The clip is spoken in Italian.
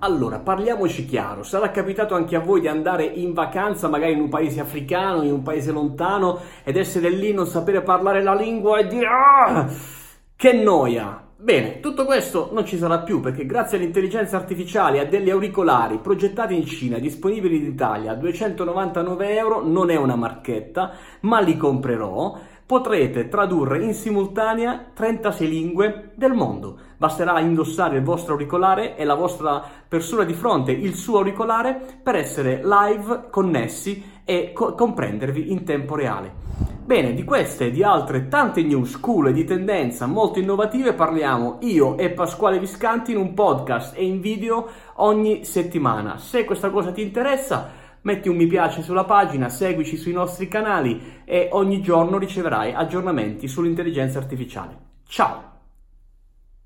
Allora, parliamoci chiaro, sarà capitato anche a voi di andare in vacanza magari in un paese africano, in un paese lontano ed essere lì, non sapere parlare la lingua e dire ah, che noia! Bene, tutto questo non ci sarà più perché grazie all'intelligenza artificiale e a degli auricolari progettati in Cina, disponibili in Italia a 299 euro, non è una marchetta, ma li comprerò potrete tradurre in simultanea 36 lingue del mondo. Basterà indossare il vostro auricolare e la vostra persona di fronte il suo auricolare per essere live connessi e co- comprendervi in tempo reale. Bene, di queste e di altre tante news cool e di tendenza molto innovative parliamo io e Pasquale Viscanti in un podcast e in video ogni settimana. Se questa cosa ti interessa, metti un mi piace sulla pagina, seguici sui nostri canali e ogni giorno riceverai aggiornamenti sull'intelligenza artificiale. Ciao!